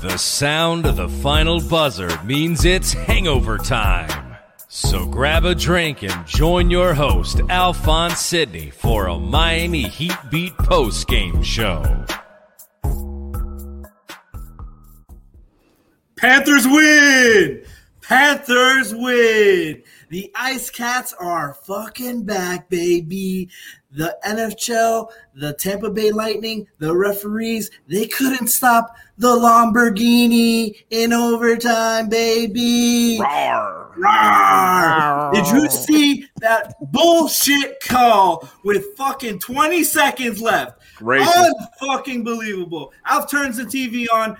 The sound of the final buzzer means it's hangover time. So grab a drink and join your host, Alphonse Sidney, for a Miami Heat Beat post game show. Panthers win! Panthers win! The Ice Cats are fucking back, baby. The NHL, the Tampa Bay Lightning, the referees, they couldn't stop the Lamborghini in overtime, baby. Rawr. Rawr. Did you see that bullshit call with fucking 20 seconds left? Racist. Unfucking believable. Alf turns the TV on.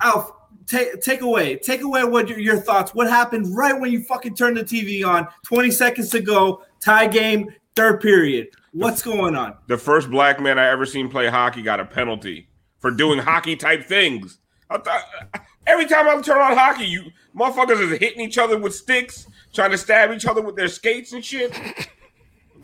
Alf, take take away, take away what your, your thoughts. What happened right when you fucking turned the TV on? 20 seconds to go, tie game, third period. What's going on? The first black man I ever seen play hockey got a penalty for doing hockey type things. I thought every time I turn on hockey, you motherfuckers is hitting each other with sticks, trying to stab each other with their skates and shit.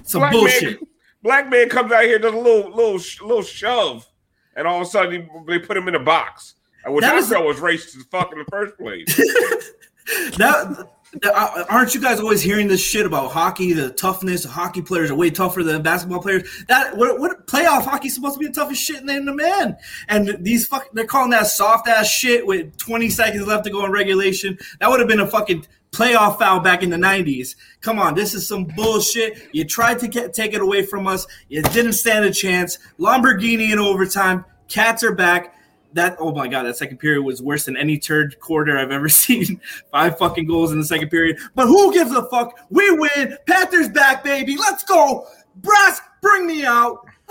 Some black bullshit. Man, black man comes out here, does a little little little shove, and all of a sudden they put him in a box. Which That I was- felt was racist as fuck in the first place. that, uh, aren't you guys always hearing this shit about hockey? The toughness of hockey players are way tougher than basketball players. That what, what playoff hockey supposed to be the toughest shit in the man. And these fuck, they're calling that soft ass shit with 20 seconds left to go in regulation. That would have been a fucking playoff foul back in the 90s. Come on, this is some bullshit. You tried to get, take it away from us. You didn't stand a chance. Lamborghini in overtime. Cats are back that oh my god, that second period was worse than any third quarter I've ever seen. Five fucking goals in the second period. But who gives a fuck? We win. Panthers back, baby. Let's go. Brass, bring me out.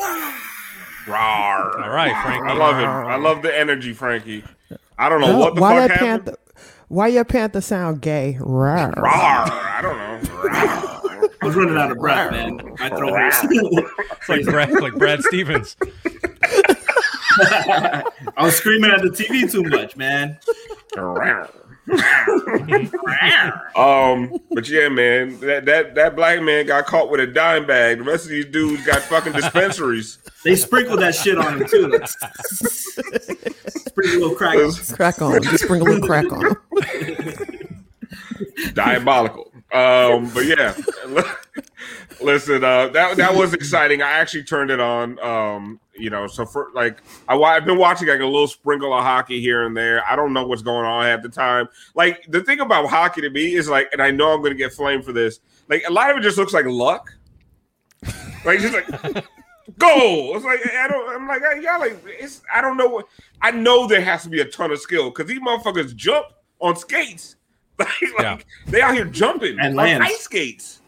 Rawr. All right, Frankie. I love it. I love the energy, Frankie. I don't know No, what the why fuck that happened. panther? Why your panther sound gay? Rawr. Rawr. I don't know. I was running out of breath, man. I throw her. It's like Brad, like Brad Stevens. I was screaming at the TV too much, man. um, but yeah, man, that that that black man got caught with a dime bag. The rest of these dudes got fucking dispensaries. They sprinkled that shit on him too. Like, sprinkle a little crack. Crack on. Just sprinkle a little crack on. 'em. Diabolical. Um, but yeah, listen, uh, that that was exciting. I actually turned it on. Um, you know, so for like I, I've been watching like a little sprinkle of hockey here and there. I don't know what's going on at the time. Like the thing about hockey to me is like, and I know I'm going to get flamed for this. Like a lot of it just looks like luck. Like just like goal. It's like I don't. I'm like y'all like it's. I don't know what. I know there has to be a ton of skill because these motherfuckers jump on skates. Like, like Yeah. they out here jumping And on ice skates.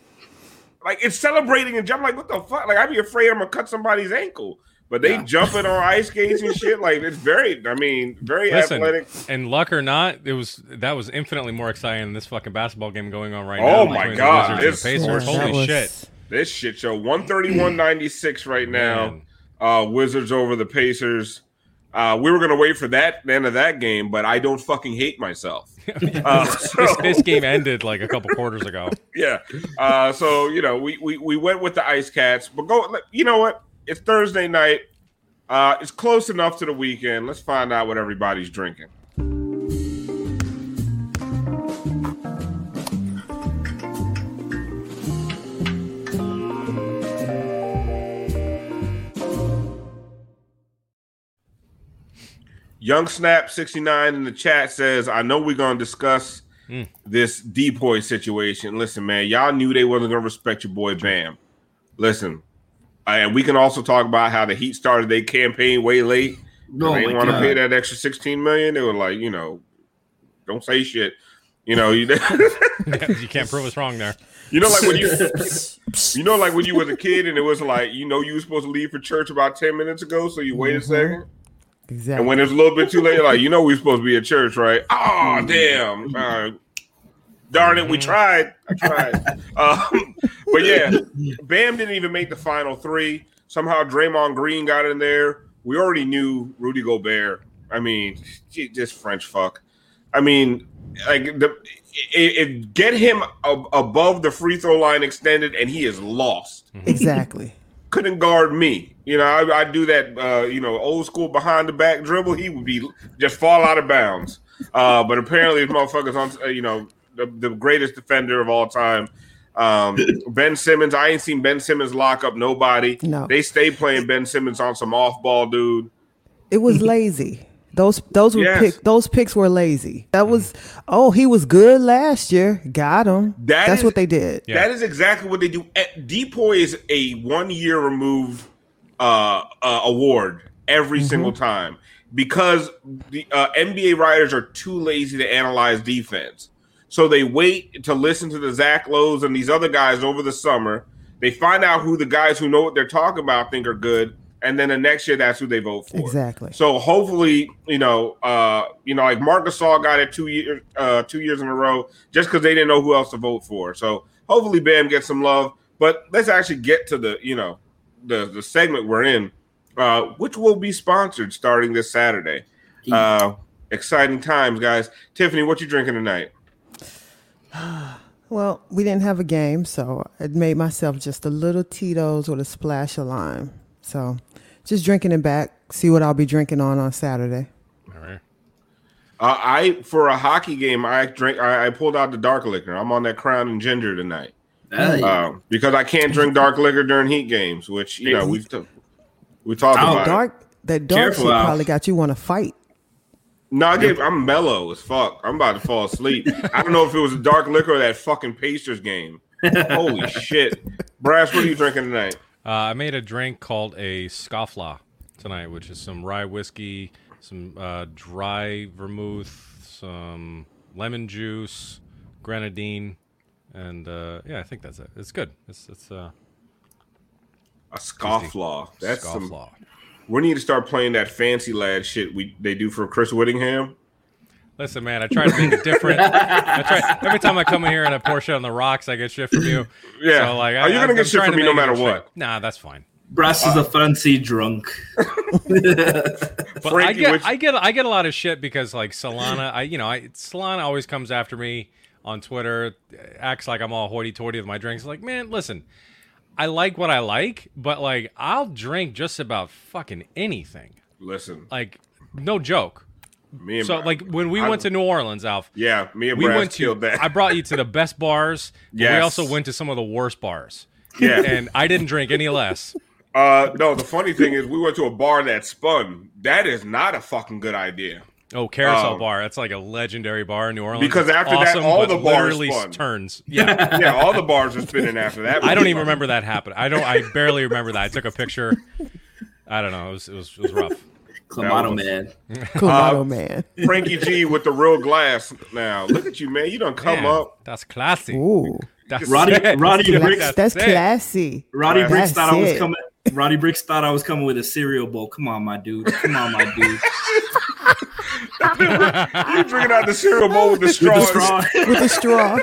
like it's celebrating and jump. Like what the fuck? Like I'd be afraid I'm gonna cut somebody's ankle. But they Yeah. jumping on ice skates and shit. Like it's very. I mean, very Listen, athletic. and luck or not, it was that was infinitely more exciting than this fucking basketball game going on right Oh now. Oh my between the God, Wizards and the Pacers. Holy was- shit! This shit show 131.96 right now. Man. Uh, Wizards over the Pacers. Uh, we were gonna wait for that the end of that game, but I don't fucking hate myself. Uh, This, this game ended like a couple quarters ago. yeah. Uh, so you know, we, we we went with the Ice Cats, but go. You know what? It's Thursday night. Uh, it's close enough to the weekend. Let's find out what everybody's drinking. Young Snap 69 in the chat says, I know we're gonna discuss Mm. this DPOY situation. Listen, man, y'all knew they wasn't gonna respect your boy Bam. Listen, and we can also talk about how the Heat started their campaign way late. Oh they want to pay that extra 16 million. They were like, you know, don't say shit. You know, you, you can't prove us wrong there. you know, like when you you know, like when you was a kid and it was like, you know, you were supposed to leave for church about 10 minutes ago, so you wait a Mhm. second. Exactly. And when it's a little bit too late, you're like, you know, we are supposed to be at church, right? Oh, damn. Uh, darn it, we tried. I tried. um, but yeah, Bam didn't even make the final three. Somehow Draymond Green got in there. We already knew Rudy Gobert. I mean, just French fuck. I mean, like the it, it get him ab- above the free throw line extended, and he is lost exactly. couldn't guard me. You know, I, I do that, uh, you know, old school behind the back dribble. He would be just fall out of bounds. Uh, but apparently, this motherfucker's on, uh, you know, the, the greatest defender of all time. Um, ben Simmons, I ain't seen Ben Simmons lock up nobody. No. They stay playing Ben Simmons on some off ball dude. It was lazy. Those those were Yes. pick, those picks were lazy. That was oh he was good last year. Got him. That That's is- what they did. Yeah. That is exactly what they do. DPOY is a one year removed uh, uh, award every single time because the uh, NBA writers are too lazy to analyze defense. So they wait to listen to the Zach Lowe's and these other guys over the summer. They find out who the guys who know what they're talking about think are good, and then the next year that's who they vote for. Exactly. So hopefully, you know, uh, you know, like Marcus Gasol got it two years, uh, two years in a row, just because they didn't know who else to vote for. So hopefully, Bam gets some love. But let's actually get to the, you know, the the segment we're in, uh, which will be sponsored starting this Saturday. Uh, exciting times, guys. Tiffany, what you drinking tonight? Well, we didn't have a game, so I made myself just a little Tito's with a splash of lime. So, just drinking it back. See what I'll be drinking on on Saturday. All right. Uh, I for a hockey game, I drink. I, I pulled out the dark liquor. I'm on that Crown and Ginger tonight. Hey. um, because I can't drink dark liquor during heat games, which you know we've t- we talked Oh, about. it. Dark that dark Careful, shit probably got you want to fight. No, I get, I'm mellow as fuck. I'm about to fall asleep. I don't know if it was a dark liquor or that fucking Pacers game. Holy shit, Brass, what are you drinking tonight? Uh, I made a drink called a scofflaw tonight, which is some rye whiskey, some uh, dry vermouth, some lemon juice, grenadine, and uh, yeah, I think that's it. It's good. It's it's uh, A scofflaw. That's some. scofflaw. We need to start playing that fancy lad shit we they do for Chris Whittingham. Listen, man, I try to make it different. I try every time I come in here and I pour shit on the rocks, I get shit from you. Yeah. So, like, Are you gonna I'm get shit from me no matter interesting. what? Nah, that's fine. Brass is a fancy drunk. But I get, which- I get, I get a lot of shit because like Solana, I, you know, I Solana always comes after me on Twitter, acts like I'm all hoity-toity with my drinks. Like, man, listen, I like what I like, but like, I'll drink just about fucking anything. Listen, Like, no joke. me and So, Bra- like, when we I- went to New Orleans, Alf, yeah, me and we Brass went to. that. I brought you to the best bars. Yeah, We also went to some of the worst bars, yeah. and I didn't drink any less. Uh, no, the funny thing is, we went to a bar that spun. That is not a fucking good idea. Oh, Carousel Um, Bar. That's like a legendary bar in New Orleans. Because It's after that, all the bars literally spun. turns. Yeah. Yeah, all the bars are spinning after that. I don't even remember that happened. I don't. I barely remember that. I took a picture. I don't know. It was it was, it was rough. Clamato was- man. Clamato man. Frankie G with the real glass. Now look at you, man. You don't come Man, up. That's classy. Ooh. That's Roddy- it. Roddy Dude, Ricks- That's it. classy. Roddy That's Briggs thought I was coming. Roddy Briggs thought I was coming with a cereal bowl. Come on, my dude. Come on, my dude. You drinking out the cereal bowl with the With straw. the straw. with the straw.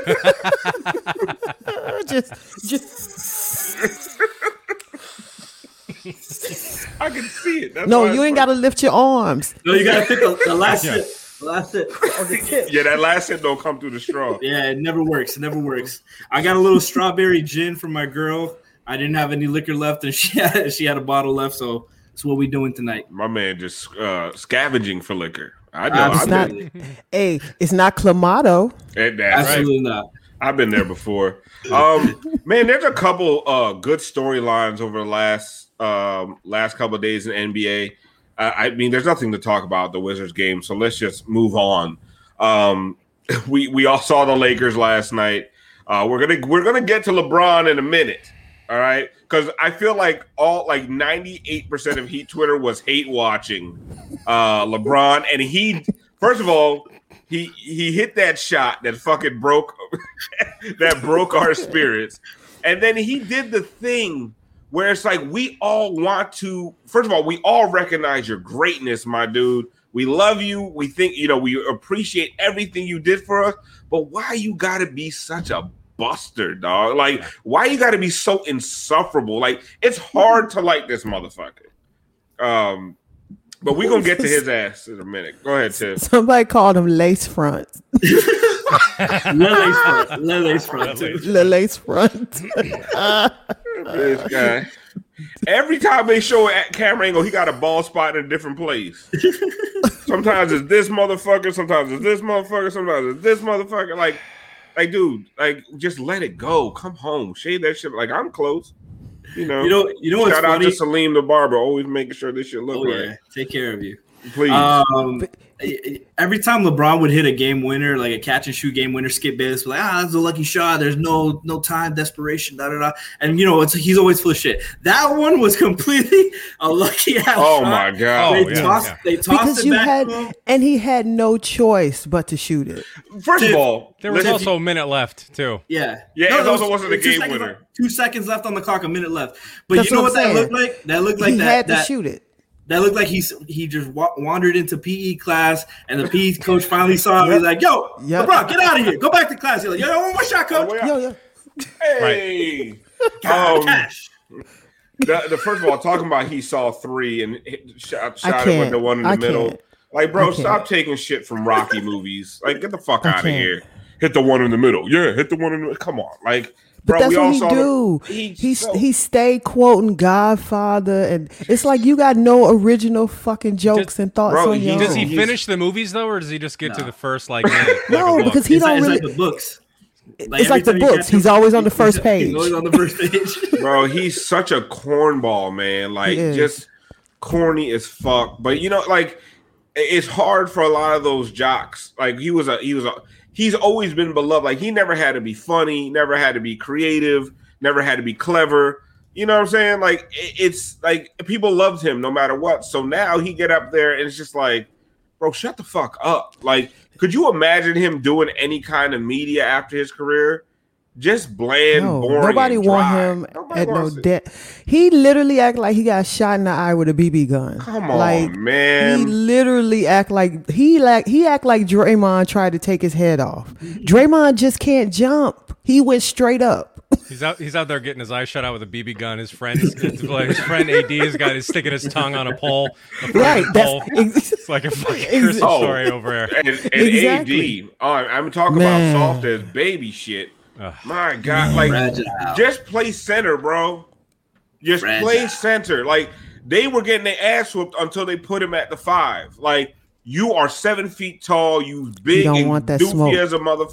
just, just I can see it. That's no. You ain't got to lift your arms. No, you gotta pick the, the last sip. The last sip. funny. Yeah, that last hit don't come through the straw. Yeah, it never works. It never works. I got a little strawberry gin from my girl. I didn't have any liquor left, and she had she had a bottle left. So that's what we doing tonight. My man just uh, scavenging for liquor. I know. Uh, It's I've not. been, Hey, it's not clamato. eh, that's right. Absolutely not. I've been there before. Um, man, there's a couple uh good storylines over the last um last couple of days in NBA. Uh, I mean, there's nothing to talk about the Wizards game, so let's just move on. Um, we we all saw the Lakers last night. Uh, we're gonna we're gonna get to LeBron in a minute. All right, because I feel like all like 98 percent of Heat Twitter was hate watching uh LeBron, and he first of all he he hit that shot that fucking broke that broke our spirits. And then he did the thing where it's like we all want to first of all, we all recognize your greatness, my dude. We love you. We think, you know, we appreciate everything you did for us, but why you gotta be such a buster, dog? Like, why you gotta be so insufferable? Like, it's hard to like this motherfucker. Um, but we're gonna get to his ass in a minute. Go ahead, Tim. Somebody called him lace front. Lele's front. Lele's front. too. The lace front. this guy. Every time they show at camera angle, he got a ball spot in a different place. sometimes it's this motherfucker, sometimes it's this motherfucker, sometimes it's this motherfucker. Like, like, dude, like, just let it go. Come home, shave that shit. Like, I'm close. You know, You know, you know what's shout out funny? to Salim the barber, always making sure this shit look Oh right. yeah, take care of you. Please, Um, every time LeBron would hit a game winner, like a catch and shoot game winner, Skip Bayless was like, ah, that's a lucky shot. There's no no time, desperation, da da da. And you know, it's he's always full of shit. That one was completely a lucky ass. oh shot. my god. They Oh, yeah, tossed, yeah. they tossed because it you back. had, to and he had no choice but to shoot it. First of all, There was listen- also a minute left too. Yeah, Yeah, it there also was- wasn't a two game seconds winner. left- two seconds left on the clock, a minute left. But That's you know what what, that looked like? That looked like he that. had to that, shoot it. That looked like he's he just wa- wandered into PE class, and the PE coach finally saw him. He's like, "Yo, Yep. LeBron, get out of here! Go back to class." He's like, "Yo, one more shot, coach." Wait, Yo, yo. Hey. God, Um, cash. the, the first of all, talking about he saw three and hit, shot, shot it with the one in the I middle. can't. Like, bro, stop taking shit from Rocky movies. Like, get the fuck I out of can't. here. Hit the one in the middle. Yeah, hit the one in the middle. Come on, like, But bro, that's we what all he do. The, He he's so- he stay quoting Godfather, and it's like you got no original fucking jokes Does- and thoughts Bro, on he- your Does he finish the movies though, or does he just get to the first like minute? No, book? because he It's, like, don't it's really. like the books. it's like the books. He's him, always on the first page. He's always on the first page. bro, he's such a cornball, man. Like, just corny as fuck. But you know, like, it's hard for a lot of those jocks. Like, he was a he was a he's always been beloved. Like, he never had to be funny, never had to be creative, never had to be clever. You know what I'm saying? Like, it's like people loved him no matter what. So now he get up there and it's just like, bro, shut the fuck up. Like, could you imagine him doing any kind of media after his career? Just bland, No, boring. nobody and want him Nobody at no debt. He literally act like he got shot in the eye with a BB gun. Come on, like, man. He literally act like he like he act like Draymond tried to take his head off. Draymond just can't jump. He went straight up. He's out. He's out there getting his eyes shut out with a BB gun. His friend, his, his friend AD, has got his sticking his tongue on a pole. a Right. That's pole. ex- It's like a fucking Ex- Christmas Oh. story over there. and, and Exactly. AD. Oh, I'm talking Man. about soft as baby shit. Ugh. My God, like Fragile. just play center, bro. Just Fragile. play center. Like they were getting their ass whooped until they put him at the five. Like you are seven feet tall, you big don't and want that doofy smoke. as a mother.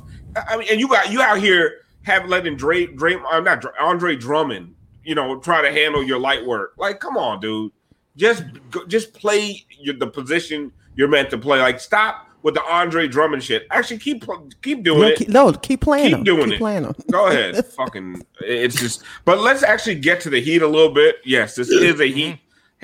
I mean, and you got you out here have letting Dre, Dre, uh, not Dre, Andre Drummond, you know, try to handle your light work. Like, come on, dude. Just just play your, the position you're meant to play. Like, stop with the Andre Drummond shit. Actually, keep keep doing no, it. keep, no, keep playing Keep doing keep it. playing him. Go ahead. Fucking it's just but let's actually get to the heat a little bit. Yes, this is a heat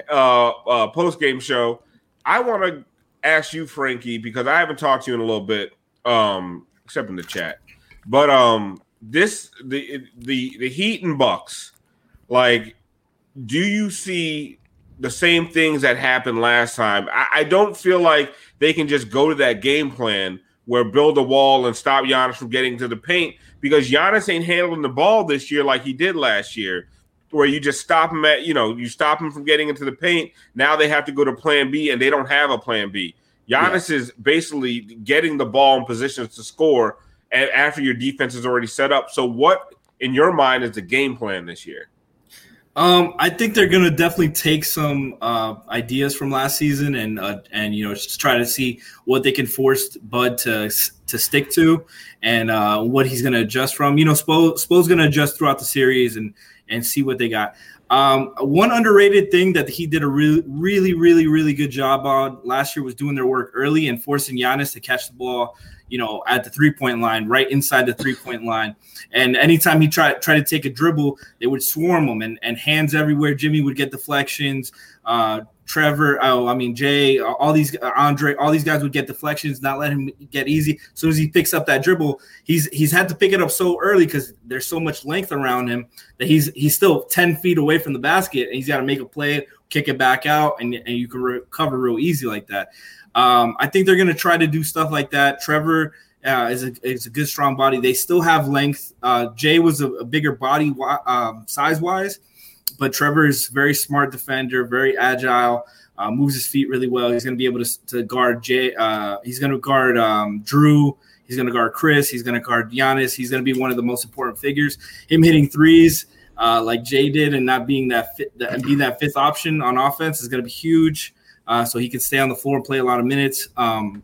uh uh post game show. I want to ask you, Frankie, because I haven't talked to you in a little bit, um, except in the chat. But um this the the the Heat and Bucks, like, do you see the same things that happened last time? I, I don't feel like they can just go to that game plan where build a wall and stop Giannis from getting to the paint because Giannis ain't handling the ball this year like he did last year, where you just stop him at, you know, you stop him from getting into the paint. Now they have to go to plan B and they don't have a plan B. Giannis yeah. is basically getting the ball in positions to score and after your defense is already set up. So what in your mind is the game plan this year? Um, I think they're going to definitely take some uh, ideas from last season and uh, and you know just try to see what they can force Bud to to stick to and uh, what he's going to adjust from. You know, Spo Spo's going to adjust throughout the series and and see what they got. Um, one underrated thing that he did a really, really, really, really good job on last year was doing their work early and forcing Giannis to catch the ball you know, at the three point line, right inside the three point line. And anytime he tried try to take a dribble, they would swarm him and, and hands everywhere. Jimmy would get deflections. Uh, Trevor, oh, I mean Jay, all these uh, Andre, all these guys would get deflections, not let him get easy. As soon as he picks up that dribble, he's he's had to pick it up so early because there's so much length around him that he's he's still ten feet away from the basket, and he's got to make a play, kick it back out, and, and you can recover real easy like that. Um, I think they're going to try to do stuff like that. Trevor uh, is, a, is a good, strong body. They still have length. Uh, Jay was a, a bigger body um, size wise, but Trevor is very smart defender, very agile, uh, moves his feet really well. He's going to be able to, to guard Jay. Uh, he's going to guard um, Jrue. He's going to guard Chris. He's going to guard Giannis. He's going to be one of the most important figures. Him hitting threes. Uh, like Jay did, and not being that fit, and being that fifth option on offense is going to be huge uh, so he can stay on the floor and play a lot of minutes. Um,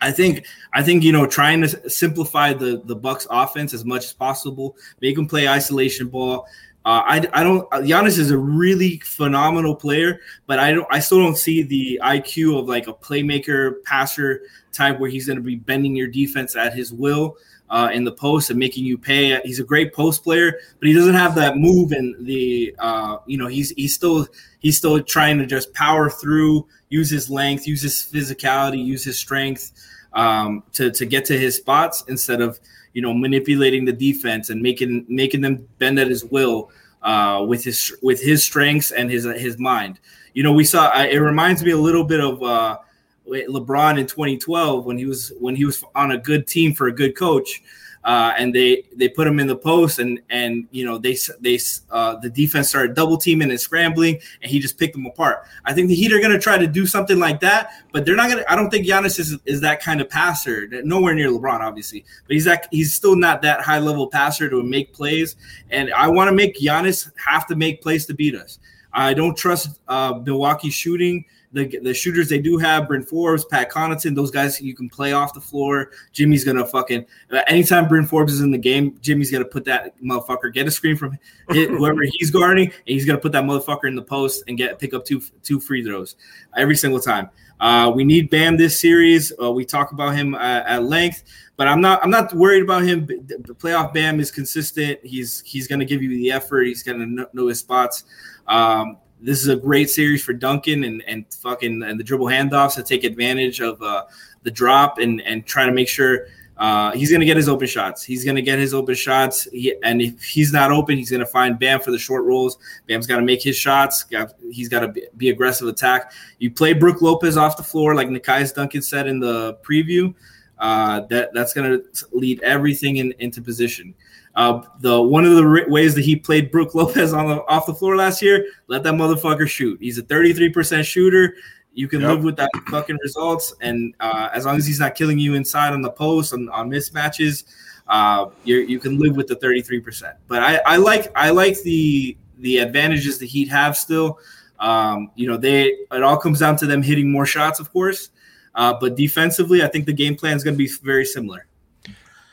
I think I think you know trying to simplify the the Bucks offense as much as possible, make them play isolation ball. Uh, I, I don't. Giannis is a really phenomenal player, but I don't. I still don't see the IQ of like a playmaker, passer type where he's going to be bending your defense at his will uh, in the post and making you pay. He's a great post player, but he doesn't have that move and the uh, you know he's he's still he's still trying to just power through, use his length, use his physicality, use his strength um, to to get to his spots instead of you know manipulating the defense and making making them bend at his will uh, with his with his strengths and his his mind. You know, we saw. It reminds me a little bit of uh, LeBron in 2012 when he was when he was on a good team for a good coach, uh, and they they put him in the post and and you know they they uh, the defense started double teaming and scrambling and he just picked them apart. I think the Heat are going to try to do something like that, but they're not going to. I don't think Giannis is is that kind of passer. Nowhere near LeBron, obviously, but he's that he's still not that high level passer to make plays. And I want to make Giannis have to make plays to beat us. I don't trust uh, Milwaukee shooting the the shooters they do have, Bryn Forbes, Pat Connaughton, those guys you can play off the floor. Jimmy's gonna fucking uh, anytime Bryn Forbes is in the game, Jimmy's gonna put that motherfucker, get a screen from whoever he's guarding, and he's gonna put that motherfucker in the post and get pick up two two free throws every single time. Uh, we need Bam this series. Uh, we talk about him uh, at length, but I'm not. I'm not worried about him. The playoff Bam is consistent. He's he's going to give you the effort. He's going to know, know his spots. Um, this is a great series for Duncan and and fucking and the dribble handoffs to take advantage of uh, the drop and and try to make sure uh, he's going to get his open shots. He's going to get his open shots. He, and if he's not open, he's going to find Bam for the short rolls. Bam's got to make his shots. Got, he's got to be, be, aggressive attack. You play Brook Lopez off the floor, like Nekias Duncan said in the preview. Uh, that that's going to lead everything in, into position. Uh, the one of the ways that he played Brook Lopez on the off the floor last year, let that motherfucker shoot. He's a 33% shooter. You can yep. live with that fucking results, and uh, as long as he's not killing you inside on the post on, on mismatches, uh, you can live with the 33%. But I, I like I like the the advantages the Heat have still. Um, you know, they it all comes down to them hitting more shots, of course. Uh, but defensively, I think the game plan is going to be very similar.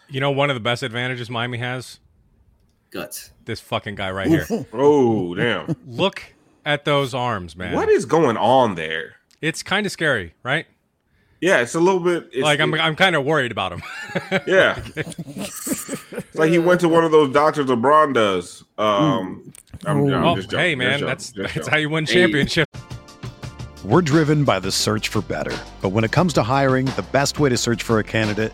You know, one of the best advantages Miami has guts. This fucking guy right here. oh, damn! Look at those arms, man. What is going on there? It's kind of scary, right? Yeah, it's a little bit. like I'm, I'm kind of worried about him. yeah, it's like he went to one of those doctors LeBron does. Um, I'm, I'm oh, hey man, that's that's how you win championship. We're driven by the search for better, but when it comes to hiring, the best way to search for a candidate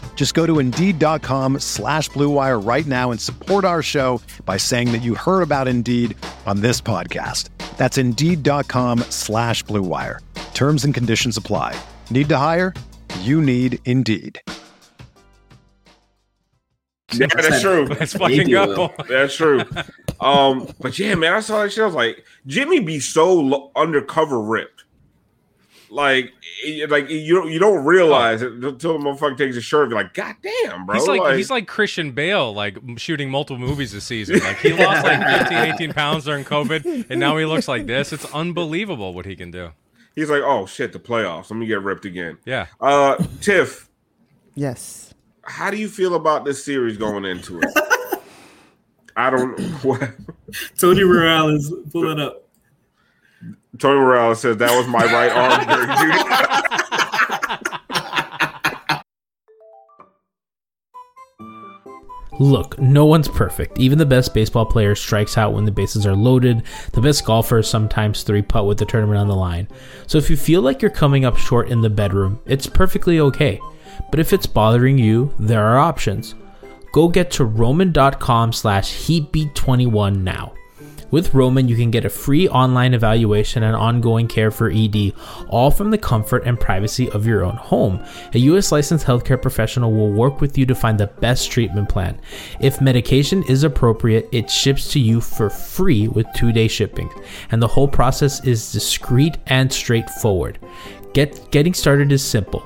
Just go to Indeed.com slash BlueWire right now and support our show by saying that you heard about Indeed on this podcast. That's Indeed.com slash BlueWire. Terms and conditions apply. Need to hire? You need Indeed. Yeah, that's true. Let's fucking Maybe go. That's true. Um, but yeah, man, I saw that shit. I was like, Jimmy be so undercover ripped. Like, it- like you don't you don't realize it until the motherfucker takes his shirt. You're like, God damn, bro. He's like, he's like Christian Bale, like shooting multiple movies this season. Like he lost like 15, 18 pounds during COVID, and now he looks like this. It's unbelievable what he can do. he's like, oh shit, the playoffs. Let me get ripped again. Yeah. Uh, Tiff, Yes. how do you feel about this series going into it? I don't. What Tony Morales, pull that up. Tony Morales says that was my right arm during Judy. Look, no one's perfect. Even the best baseball player strikes out when the bases are loaded. The best golfers sometimes three putt with the tournament on the line. So if you feel like you're coming up short in the bedroom, it's perfectly okay. But if it's bothering you, there are options. Go get to roman.com slash heatbeat21 now. With Roman, you can get a free online evaluation and ongoing care for ED, all from the comfort and privacy of your own home. A US licensed healthcare professional will work with you to find the best treatment plan. If medication is appropriate, it ships to you for free with two day shipping, and the whole process is discreet and straightforward. Get getting started is simple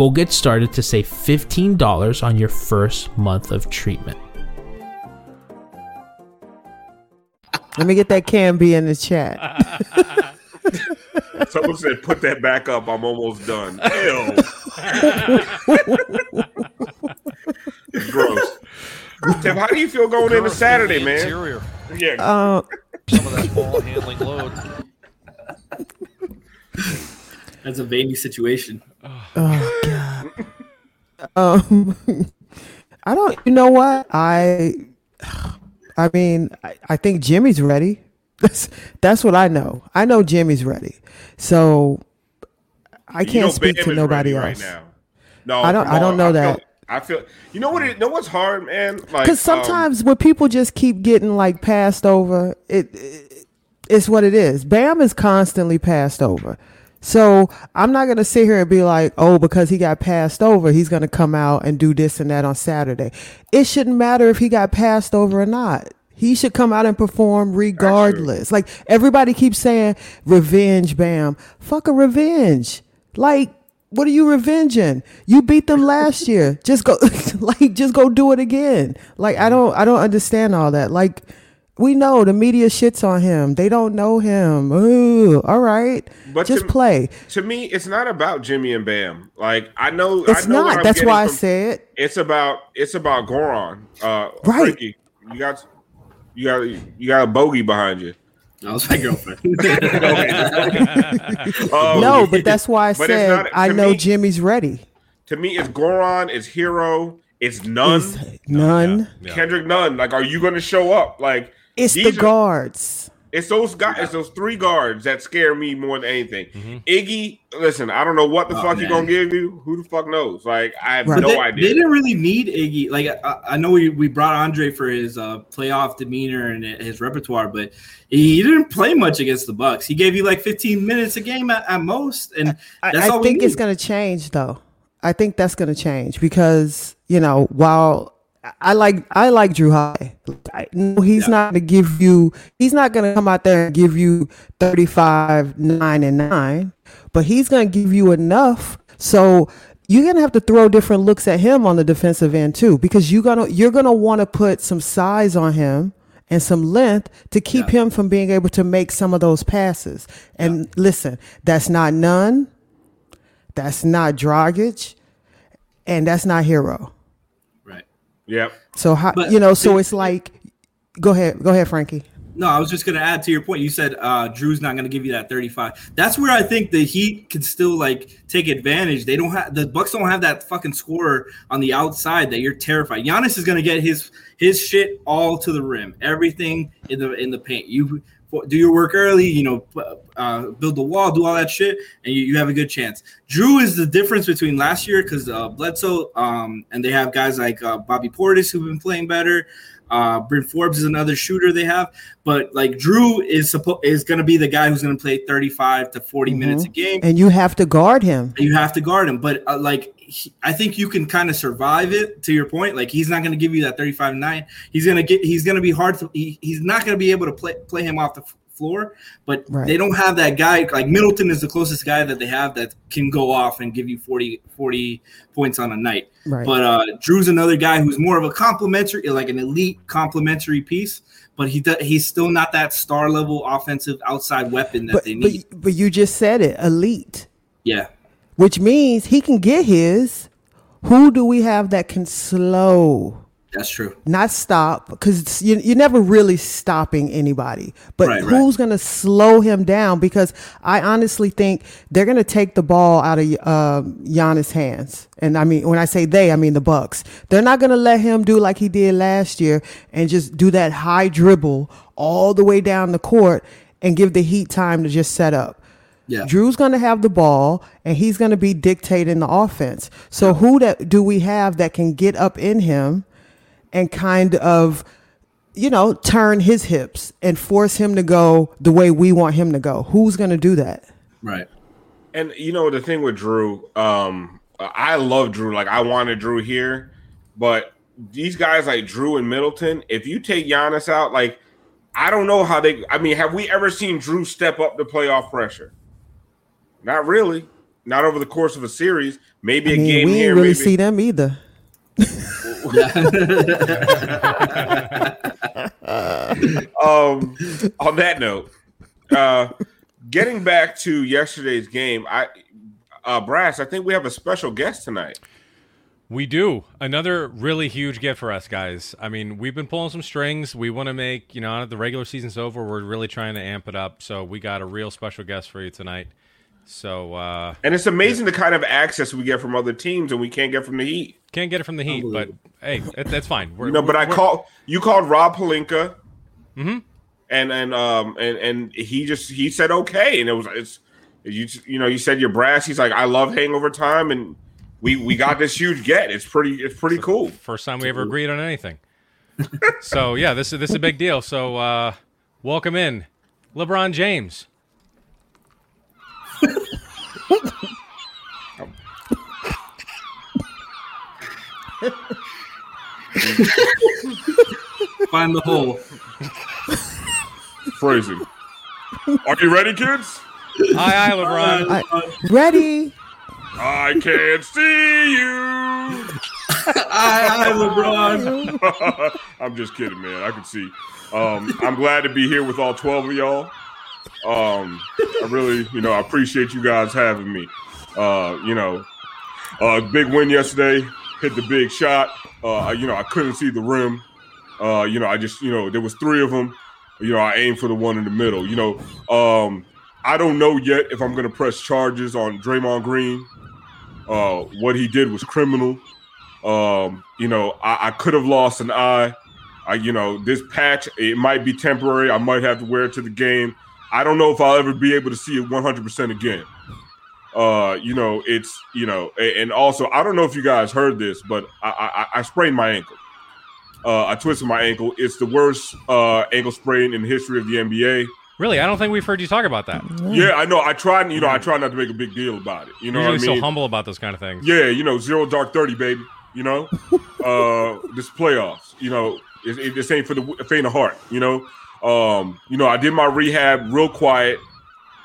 Go get started to save $15 on your first month of treatment. Let me get that can be in the chat. Someone said, "Put that back up. I'm almost done." Ew. Gross. Tiff, how do you feel going into Saturday, man? Interior. Yeah, Uh, Some of that ball handling load. That's a veiny situation. Oh god. Um, I don't. You know what? I. I mean, I, I think Jimmy's ready. That's that's what I know. I know Jimmy's ready. So I can't know speak Bam to nobody else. right now. No, I don't- I don't on. know feel- that. I feel. You know what? It, you know what's hard, man? Like Because um, sometimes when people just keep getting like passed over, it, it it's what it is. Bam is constantly passed over. So I'm not gonna sit here and be like, oh, because he got passed over, he's gonna come out and do this and that on Saturday. It shouldn't matter if he got passed over or not. He should come out and perform regardless. Like everybody keeps saying, revenge, Bam. Fuck a revenge. Like what are you revenging? You beat them last year. Just go like just go do it again. Like I don't I don't understand all that. Like we know the media shits on him. They don't know him. Ooh, all right. But just to- play. to me, it's not about Jimmy and Bam. Like I know, It's I know not. That's getting why I from- said it's about it's about Goran. Uh, Right. Frankie, you got you got you got a bogey behind you. That was my girlfriend. Um, no, but that's why I said not- I know me- Jimmy's ready. to me, it's Goran, it's Herro, it's Nunn, It's none. Yeah. Kendrick Nunn. Like, are you going to show up? Like, It's these the are- guards. It's those guys, it's those three guards that scare me more than anything. Mm-hmm. Iggy, listen, I don't know what the Oh, fuck he man. gonna give you. Who the fuck knows? Like, I have Right. no they, idea. They didn't really need Iggy. Like I, I know we, we brought Andre for his uh, playoff demeanor and his repertoire, but he didn't play much against the Bucks. He gave you like 15 minutes a game at, at most, and I, that's I all we think it's going to change, though. I think that's going to change because you know while I like I like Jrue High, I, no, he's Yeah. not going to give you. He's not to come out there and give you thirty five nine and nine, but he's going to give you enough. So you're going to have to throw different looks at him on the defensive end too, because you're gonna you're gonna want to put some size on him. And some length to keep Yeah. him from being able to make some of those passes. And listen, that's not Nunn. That's not Dragic, and that's not Herro. Right. Yep. So how But- you know? So it's like, go ahead, go ahead, Frankie. No, I was just going to add to your point. You said uh, Jrue's not going to give you that 35. That's where I think the Heat can still like take advantage. They don't have the Bucks don't have that fucking scorer on the outside that you're terrified. Giannis is going to get his his shit all to the rim, everything in the in the paint. You do your work early, you know, uh, build the wall, do all that shit, and you, you have a good chance. Jrue is the difference between last year because uh, Bledsoe, um, and they have guys like uh, Bobby Portis who've been playing better. Uh, Bryn Forbes is another shooter they have, but like Jrue is supposed is going to be the guy who's going to play 35 to 40 minutes a game. And you have to guard him. You have to guard him, but uh, like he, I think you can kind of survive it. To your point, like he's not going to give you that 35 9. He's going to get. He's going to be hard to. He, he's not going to be able to play play him off the floor. But Right. they don't have that guy. Like Middleton is the closest guy that they have that can go off and give you 40 40 points on a night. Right. But uh, Jrue's another guy who's more of a complimentary, like an elite complimentary piece. But he do, he's still not that star level offensive outside weapon that but, they but need. but you just said it, elite, yeah, which means he can get his. Who do we have that can slow? That's true. not stop because you, you're never really stopping anybody but Right, right. who's going to slow him down because i honestly think they're going to take the ball out of um, Giannis' hands and i mean when i say they i mean the bucks they're not going to let him do like he did last year and just do that high dribble all the way down the court and give the heat time to just set up Yeah. Jrue's going to have the ball and he's going to be dictating the offense. So who that do we have that can get up in him and kind of you know, turn his hips and force him to go the way we want him to go? Who's going to do that? Right. And you know the thing with Jrue, um, I love Jrue. Like I wanted Jrue here, but these guys like Jrue and Middleton, if you take Giannis out, like I don't know how they. I mean, have we ever seen Jrue step up to playoff pressure? Not really. Not over the course of a series. Maybe I a mean, game we here. didn't really maybe. see them either. um, on that note, uh, getting back to yesterday's game, I uh, Brass, I think we have a special guest tonight. We do. Another really huge gift for us, guys. I mean, we've been pulling some strings. We want to make, you know, the regular season's over, we're really trying to amp it up. So we got a real special guest for you tonight. So uh And it's amazing the kind of access we get from other teams and we can't get from the Heat. can't get it from the Heat, but hey, it, that's fine. We're, You know, but I called you called Rob Pelinka, Mm-hmm. and and um and and he just he said okay, and it was it's you you know you said you're brass. He's like I love Hangover Time, and we we got this huge get. It's pretty it's pretty cool. First time we ever agreed on anything. so yeah, this is this is a big deal. So uh welcome in, LeBron James. Find the hole. Phrasing. Are you ready, kids? Hi, hi, LeBron. I, ready? I can't see you. I, I, LeBron. I'm just kidding, man. I can see. Um, I'm glad to be here with all 12 of y'all. Um, I really, you know, I appreciate you guys having me. Uh, you know, uh, big win yesterday. Hit the big shot. Uh, you know, I couldn't see the rim. Uh, you know, I just, you know, there was three of them. You know, I aimed for the one in the middle. You know, um, I don't know yet if I'm going to press charges on Draymond Green. Uh, what he did was criminal. Um, you know, I, I could have lost an eye. I I, you know, this patch it might be temporary. I might have to wear it to the game. I don't know if I'll ever be able to see it 100% again. Uh, you know, it's you know, and also I don't know if you guys heard this, but I I, I sprained my ankle. Uh, I twisted my ankle. It's the worst uh, ankle sprain in the history of the NBA. Really, I don't think we've heard you talk about that. Yeah, I know. I tried, you know, I try not to make a big deal about it. You know Usually what I mean? so humble about those kind of things. Yeah, you know, zero dark thirty, baby. You know, uh, this playoffs. You know, it, it, this ain't for the faint of heart. You know, um, you know, I did my rehab real quiet.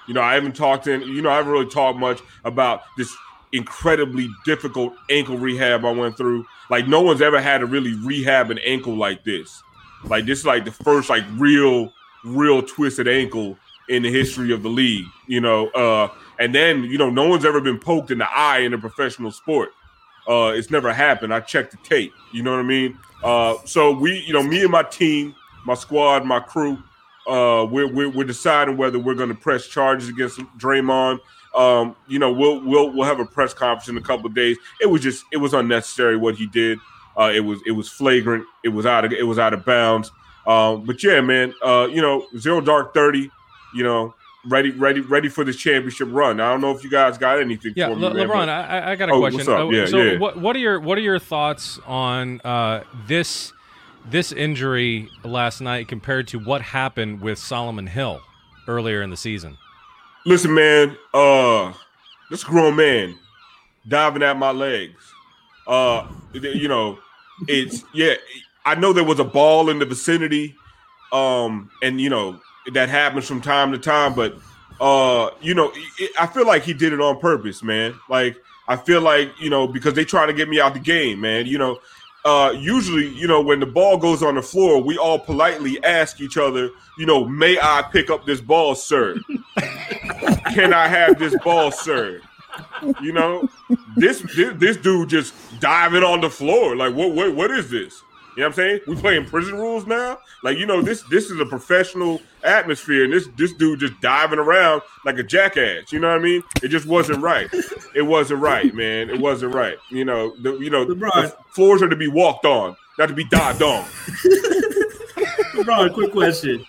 You know, I haven't talked in. You know, I haven't really talked much about this incredibly difficult ankle rehab I went through. Like, no one's ever had to really rehab an ankle like this. Like, this is like the first like real, real twisted ankle in the history of the league. You know, uh, and then you know, no one's ever been poked in the eye in a professional sport. Uh, it's never happened. I checked the tape. You know what I mean? Uh, so we, you know, me and my team, my squad, my crew, uh, we're, we're, we're deciding whether we're going to press charges against Draymond. Um, you know, we'll we'll we'll have a press conference in a couple of days. It was just it was unnecessary what he did. Uh, it was it was flagrant. It was out of it was out of bounds. Um, but yeah, man, uh, you know, zero dark thirty. You know, ready, ready, ready for this championship run. I don't know if you guys got anything. Yeah, for Le- me, man, LeBron, but- I, I got a Oh, question. what's up? Uh, Yeah, so, yeah. what what are your what are your thoughts on uh, this this injury last night compared to what happened with Solomon Hill earlier in the season? Listen, man, uh, this grown man diving at my legs. Uh, you know, it's yeah. I know there was a ball in the vicinity, um, and you know that happens from time to time. But uh, you know, it, I feel like he did it on purpose, man. Like I feel like you know because they try to get me out the game, man. You know, uh, usually, you know, when the ball goes on the floor, we all politely ask each other, you know, may I pick up this ball, sir? Can I have this ball, sir? You know, this this, this dude just diving on the floor. Like, what what what is this? You know what I'm saying? We playing prison rules now. Like, you know, this this is a professional atmosphere, and this this dude just diving around like a jackass. You know what I mean? It just wasn't right. It wasn't right, man. It wasn't right. You know, the, you know, LeBron. the floors are to be walked on, not to be dived on. LeBron, quick question.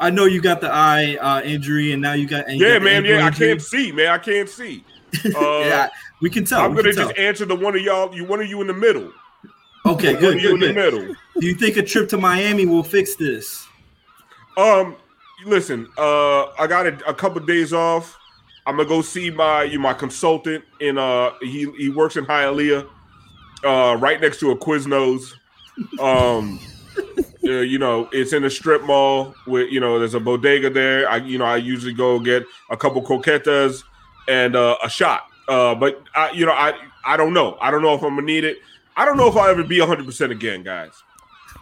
I know you got the eye uh, injury, and now you got. And you Yeah, got man. Yeah, I can't see, man. I can't see. Uh, yeah, we can tell. I'm we gonna just tell. answer the one of y'all. You one of you in the middle. Okay, good, of you in the middle. Do you think a trip to Miami will fix this? Um, listen. Uh, I got a, a couple days off. I'm gonna go see my you my consultant in uh he he works in Hialeah, uh right next to a Quiznos. Um, uh, you know it's in a strip mall with you know there's a bodega there. I you know I usually go get a couple croquetas and uh, a shot. Uh, but I you know I I don't know. I don't know if I'm gonna need it. I don't know if I'll ever be 100 percent again, guys.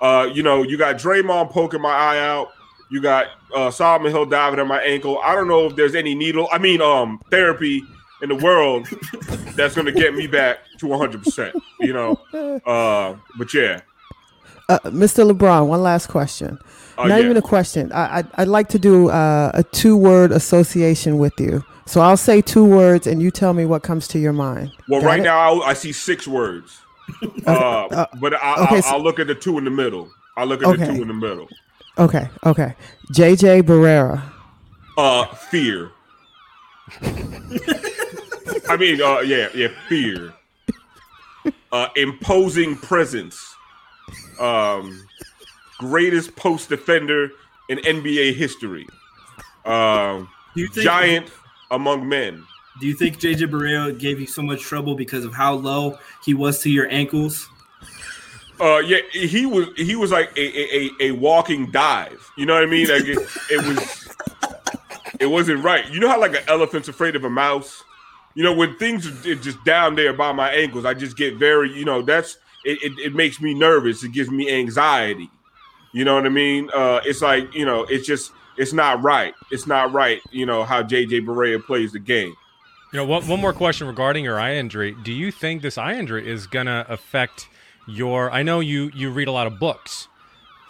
Uh, you know, you got Draymond poking my eye out. You got uh, Solomon Hill diving at my ankle. I don't know if there's any needle. I mean, um, therapy in the world that's going to get me back to 100. percent You know, uh, but yeah, Uh, Mr. LeBron, one last question. Uh, Not yeah. even a question. I, I I'd like to do uh, a two word association with you. So I'll say two words, and you tell me what comes to your mind. Well, Got right it? now I, I see six words, uh, but I, okay, I'll, so- I'll look at the two in the middle. I'll look at the two in the middle. Okay, okay. JJ Barea. Uh, fear. I mean, uh, yeah, yeah, fear. Uh, imposing presence. Um, greatest post defender in NBA history. Um, Do you think? giant among men. Do you think JJ Barea gave you so much trouble because of how low he was to your ankles? Uh, yeah, he was he was like a a, a, a walking dive. You know what I mean? Like it, it was it wasn't right. You know how like an elephant's afraid of a mouse. You know when things are just down there by my ankles, I just get very you know that's it. It, it makes me nervous. It gives me anxiety. You know what I mean? Uh, it's like you know it's just it's not right. It's not right. You know how JJ Barea plays the game. You know, one, one more question regarding your eye injury. Do you think this eye injury is gonna affect your? I know you you read a lot of books.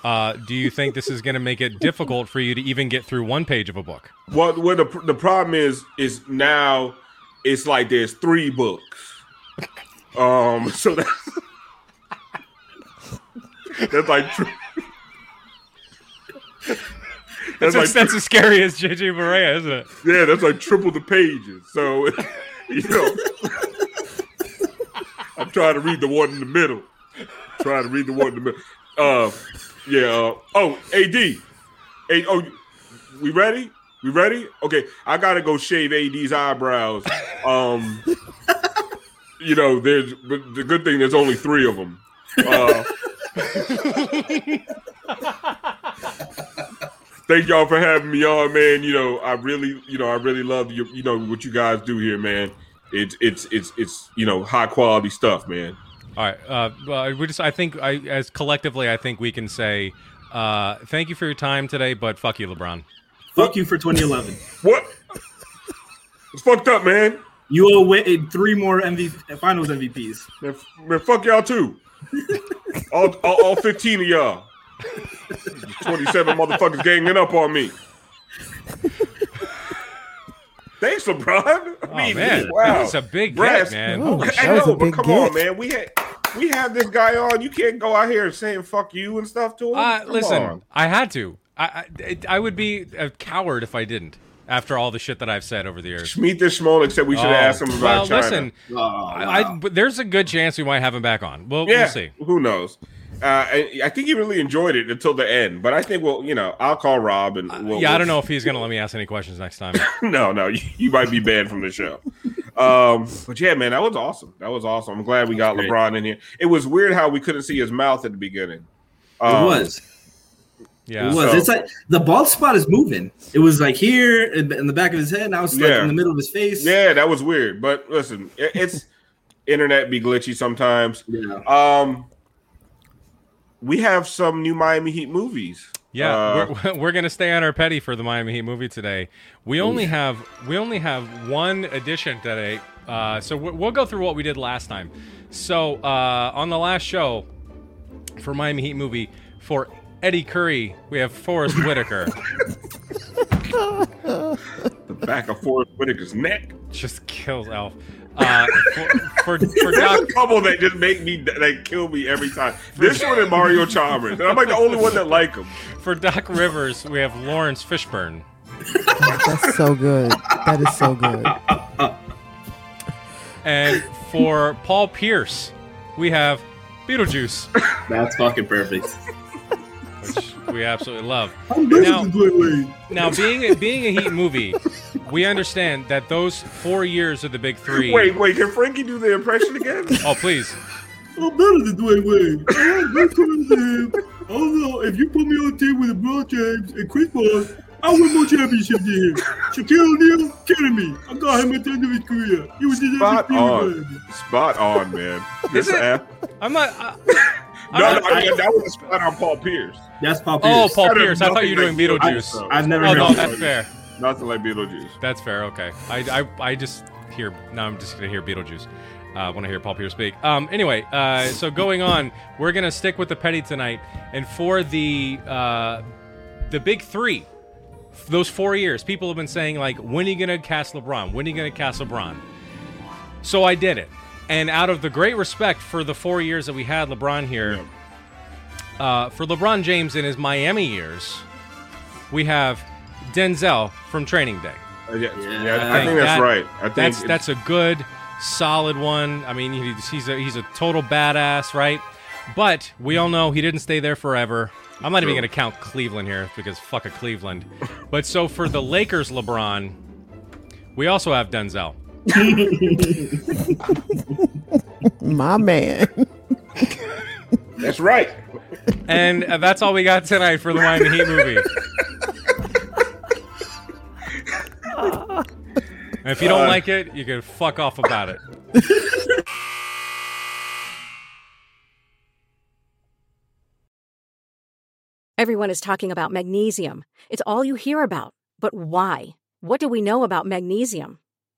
Uh, do you think this is gonna make it difficult for you to even get through one page of a book? Well, what the the problem is is now it's like there's three books. Um, so that That's like. Tri- That's, like as, that's as scary as JJ Barea, isn't it? yeah, that's like triple the pages. So you know, I'm trying to read the one in the middle. trying to read the one in the middle. Uh, yeah. Uh, oh, AD. A- oh, we ready? We ready? Okay, I gotta go shave AD's eyebrows. Um, you know, there's but the good thing. There's only three of them. Uh, thank y'all for having me on, man. You know, I really, you know, I really love you. You know what you guys do here, man. It's it's it's it's you know high quality stuff, man. All right. Uh, well, we just, I think, I, as collectively, I think we can say, uh, thank you for your time today, but fuck you, LeBron. Fuck you for 2011. What? It's fucked up, man. You owe Wade three more MVP, Finals MVPs. Man, man fuck y'all too. all, all, all 15 of y'all. 27 motherfuckers ganging up on me. Thanks, LeBron. I Oh, mean, man. wow. That's a big Brass. get, man. Ooh, I shit. that was know, but big come on, man. We had we have this guy on. You can't go out here saying fuck you and stuff to him. Uh, listen, on. I had to. I, I, I would be a coward if I didn't. After all the shit that I've said over the years. Schmeet this Smolik said we should Oh, ask him about well, China. listen, Oh, I, I, but there's a good chance we might have him back on. We'll, yeah, we'll see. who knows? Uh, I, I think he really enjoyed it until the end, but I think we'll, you know, I'll call Rob and we'll, yeah, I we'll- don't know if he's going to let me ask any questions next time. no, no, you, you might be banned from the show. Um, but yeah, man, that was awesome. That was awesome. I'm glad we got Great. LeBron in here. It was weird how we couldn't see his mouth at the beginning. it Um, was. Yeah. It was. So- it's like the bald spot is moving. It was like here in, in the back of his head. Now it's like Yeah. in the middle of his face. Yeah, that was weird. But listen, it, it's internet be glitchy sometimes. Yeah. Um, we have some new Miami Heat movies. Yeah, Uh, we're, we're gonna stay on our petty for the Miami Heat movie today. We only have we only have one edition today, uh, so we- we'll go through what we did last time. So uh, on the last show for Miami Heat movie for Eddie Curry, we have Forest Whitaker. the back of Forest Whitaker's neck. Just kills Elf. Uh, for for, for There's Doc, a couple that just make me that kill me every time. This one and Mario Chalmers, and I'm like the only one that like them. for Doc Rivers, we have Laurence Fishburne. That's so good. That is so good. And for Paul Pierce, we have Beetlejuice, That's fucking perfect. which we absolutely love. I'm Now- to Dwyane Wade. Now, being a, being a Heat movie, we understand that those four years of the big three. Wait, wait, can Franky do the impression again? Oh, please. I'm better than Dwyane Wade. I have great confidence in him. Although, if you put me on a team with LeBron James and Chris Paul, I win more championships than him. Shaquille O'Neal, kidding me. I got him at the end of his career. He was his Spot MVP. on, man. spot on, man. This it? app. I'm not. Uh, No, I'm no, not- I that was a spot on Paul Pierce. That's Paul oh, Pierce. Paul Pierce. I thought you were doing like Beetlejuice. I've never Oh heard no, that's that. fair. Nothing like Beetlejuice. That's fair. Okay. I I, I just hear now. I'm just gonna hear Beetlejuice uh, when I hear Paul Pierce speak. Um. Anyway. Uh. So going on, we're gonna stick with the petty tonight, and for the uh, the big three, those four years, people have been saying like, when are you gonna cast LeBron? When are you gonna cast LeBron? So I did it, and out of the great respect for the four years that we had LeBron here, uh, for LeBron James in his Miami years, we have Denzel from Training Day. Uh, yeah, Yeah. yeah, I I, think think that's that- right. I think That's that's a good, solid one. I mean, he's he's a he's a total badass, right? But we all know he didn't stay there forever. I'm not even going to count Cleveland here because fuck a Cleveland. But so for the Lakers, LeBron, we also have Denzel. My man. that's right. And uh, that's all we got tonight for the Miami Heat movie. And if you don't Uh, like it, you can fuck off about it. Everyone is talking about magnesium. It's all you hear about. But why? What do we know about magnesium?